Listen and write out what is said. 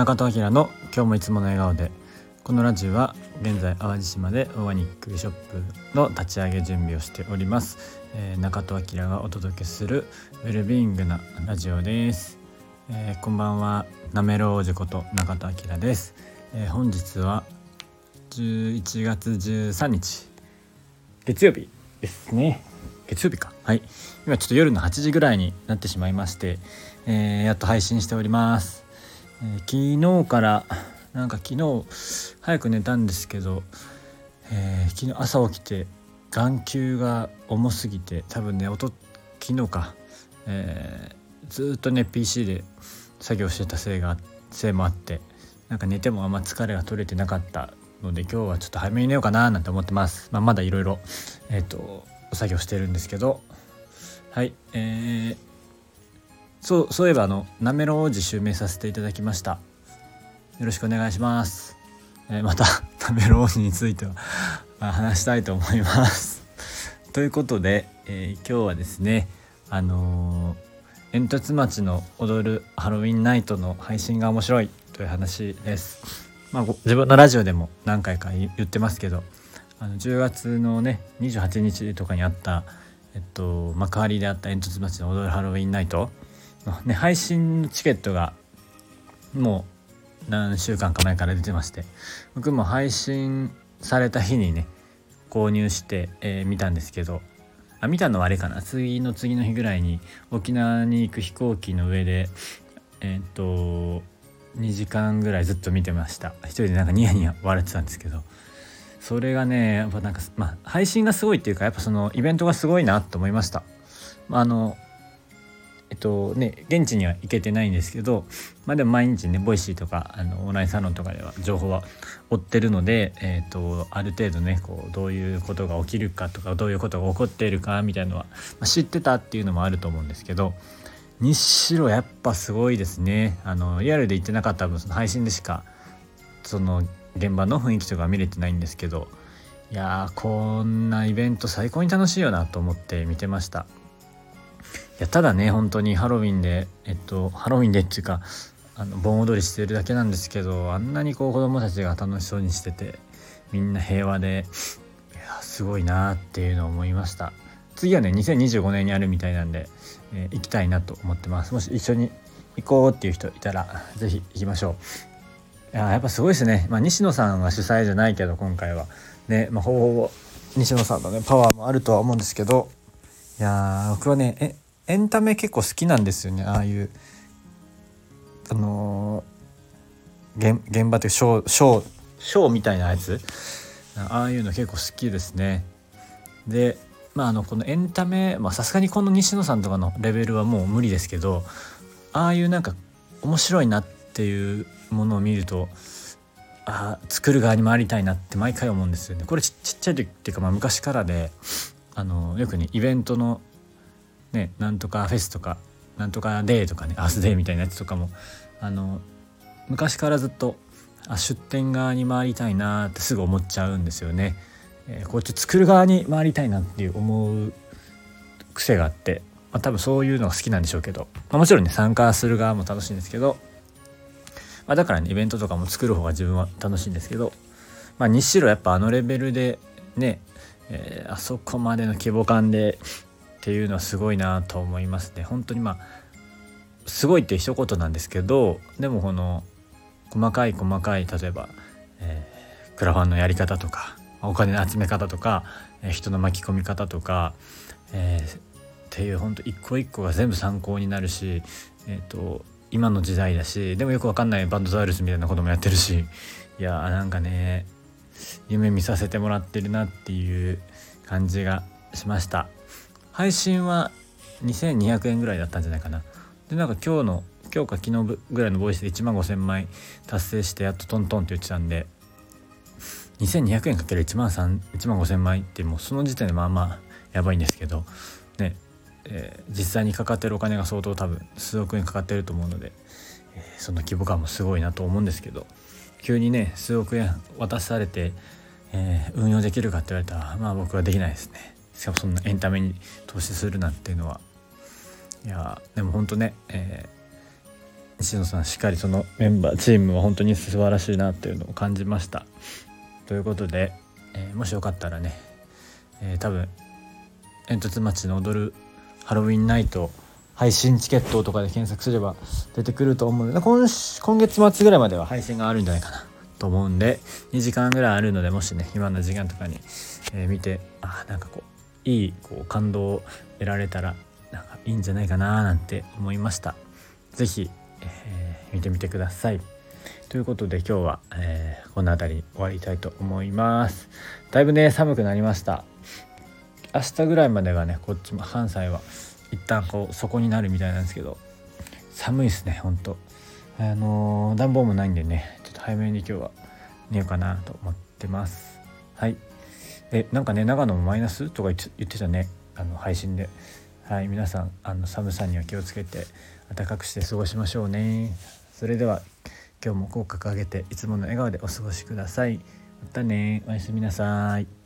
中戸明の今日もいつもの笑顔でこのラジオは現在淡路島でオーガニックショップの立ち上げ準備をしております、えー、中戸明がお届けするウェルビーイングなラジオです、えー、こんばんはなめろうじこと中戸明です、えー、本日は11月13日。月曜日。ですね。月曜日か。はい。今ちょっと夜の8時ぐらいになってしまいまして、えー、やっと配信しております、えー、昨日からなんか昨日早く寝たんですけど、えー、昨日朝起きて眼球が重すぎて多分ね音昨日か、えー、ずっとね PC で作業してたせいがせいもあってなんか寝てもあんま疲れが取れてなかったので今日はちょっと早めに寝ようかななんて思ってます、まあ、まだいろいろえっ、ー、と作業してるんですけど。はいえー、そうそういえばあのなめろ王子襲名させていただきました。よろしくお願いします、えー、また なめろ王子については話したいと思います。ということで、えー、今日はですねあの煙突町の踊るハロウィンナイトの配信が面白いという話です。まあ、自分のラジオでも何回か言ってますけどあの10月のね28日とかにあった、えっと、幕張であった煙突町の踊るハロウィンナイト、ね、配信のチケットがもう何週間か前から出てまして僕も配信された日にね購入して、えー、見たんですけどあ見たのはあれかな。次の次の日ぐらいに沖縄に行く飛行機の上でえっ、と2時間ぐらいずっと見てました。一人でなんかニヤニヤ笑ってたんですけど。それがねやっぱなんかまあ配信がすごいっていうかやっぱそのイベントがすごいなと思いました、まあ、あのえっとね現地には行けてないんですけどまあでも毎日ね Voicy とかあのオンラインサロンとかでは情報は追ってるので、えっとある程度ねこうどういうことが起きるかとかどういうことが起こっているかみたいなのは、まあ、知ってたっていうのもあると思うんですけど日白やっぱすごいですね。あのリアルで行ってなかった分その配信でしかその現場の雰囲気とか見れてないんですけどいやーこんなイベント最高に楽しいよなと思って見てました。やただね本当にハロウィンでえっとハロウィンでっていうかあの盆踊りしてるだけなんですけどあんなにこう子供たちが楽しそうにしててみんな平和でいやすごいなっていうのを思いました。次はね2025年にあるみたいなんでえー、行きたいなと思ってます。もし一緒に行こうっていう人いたら是非行きましょう。いややっぱすごいですね、まあ、西野さんは主催じゃないけど今回は。ね、まあ、ほぼほぼ西野さんのねパワーもあるとは思うんですけど。いや僕はねえエンタメ結構好きなんですよね。ああいうあのー、現現場というショーショー。ショーみたいなやつ？ああいうの結構好きですね。でまあ、あのこのエンタメさすがにこの西野さんとかのレベルはもう無理ですけどああいうなんか面白いなっていうものを見るとあ作る側に回りたいなって毎回思うんですよね。これちっちゃい時っていうかまあ昔からであのよくねイベントのねなんとかフェスとかなんとかデーとかねアースデーみたいなやつとかもあの昔からずっとあ出店側に回りたいなってすぐ思っちゃうんですよね。えー、こっち作る側に回りたいなっていう思う癖があって、まあ、多分そういうのが好きなんでしょうけど、まあ、もちろんね参加する側も楽しいんですけど、まあ、だからねイベントとかも作る方が自分は楽しいんですけど、まあ、にしろやっぱあのレベルでね、えー、あそこまでの規模感でっていうのはすごいなと思いますね。本当にまあすごいって一言なんですけどでもこの細かい細かい例えば、えー、クラファンのやり方とかお金の集め方とか、え人の巻き込み方とか、えー、っていうほんと一個一個が全部参考になるし、えーと、今の時代だしでもよくわかんないバンドザウルスみたいなこともやってるしいやーなんかね夢見させてもらってるなっていう感じがしました。配信は2200円ぐらいだったんじゃないかな。でなんか今日の今日か昨日ぐらいのボイスで1万5000枚達成してやっとトントンって言ってたんで2200円かける1万3 1万5000枚ってもうその時点でまあまあやばいんですけどねえー、実際にかかってるお金が相当多分数億円かかってると思うので、えー、その規模感もすごいなと思うんですけど急にね数億円渡されて、えー、運用できるかって言われたらまあ僕はできないですね。しかもそんなエンタメに投資するなんていうのは。いやでも本当ね、え西野さんしっかりそのメンバーチームは本当に素晴らしいなっていうのを感じました。ということで、えー、もしよかったらね、えー、多分煙突町の踊るハロウィンナイト配信チケットとかで検索すれば出てくると思うので今今月末ぐらいまでは配信があるんじゃないかなと思うんで2時間ぐらいあるのでもしね今の時間とかに、えー、見てあなんかこういいこう感動を得られたらなんかいいんじゃないかななんて思いました。是非、えー、見てみてください。ということで今日は、えー、この辺り終わりたいと思います。だいぶね寒くなりました。明日ぐらいまでがねこっちも関西は一旦こう底になるみたいなんですけど寒いですねほんと。あのー、暖房もないんでねちょっと早めに今日は寝ようかなと思ってます。はい。えなんかね長野もマイナス？とか言ってたねあの配信で。はい皆さんあの寒さには気をつけて暖かくして過ごしましょうね。それでは今日も口角上げていつもの笑顔でお過ごしください。またね。おやすみなさい。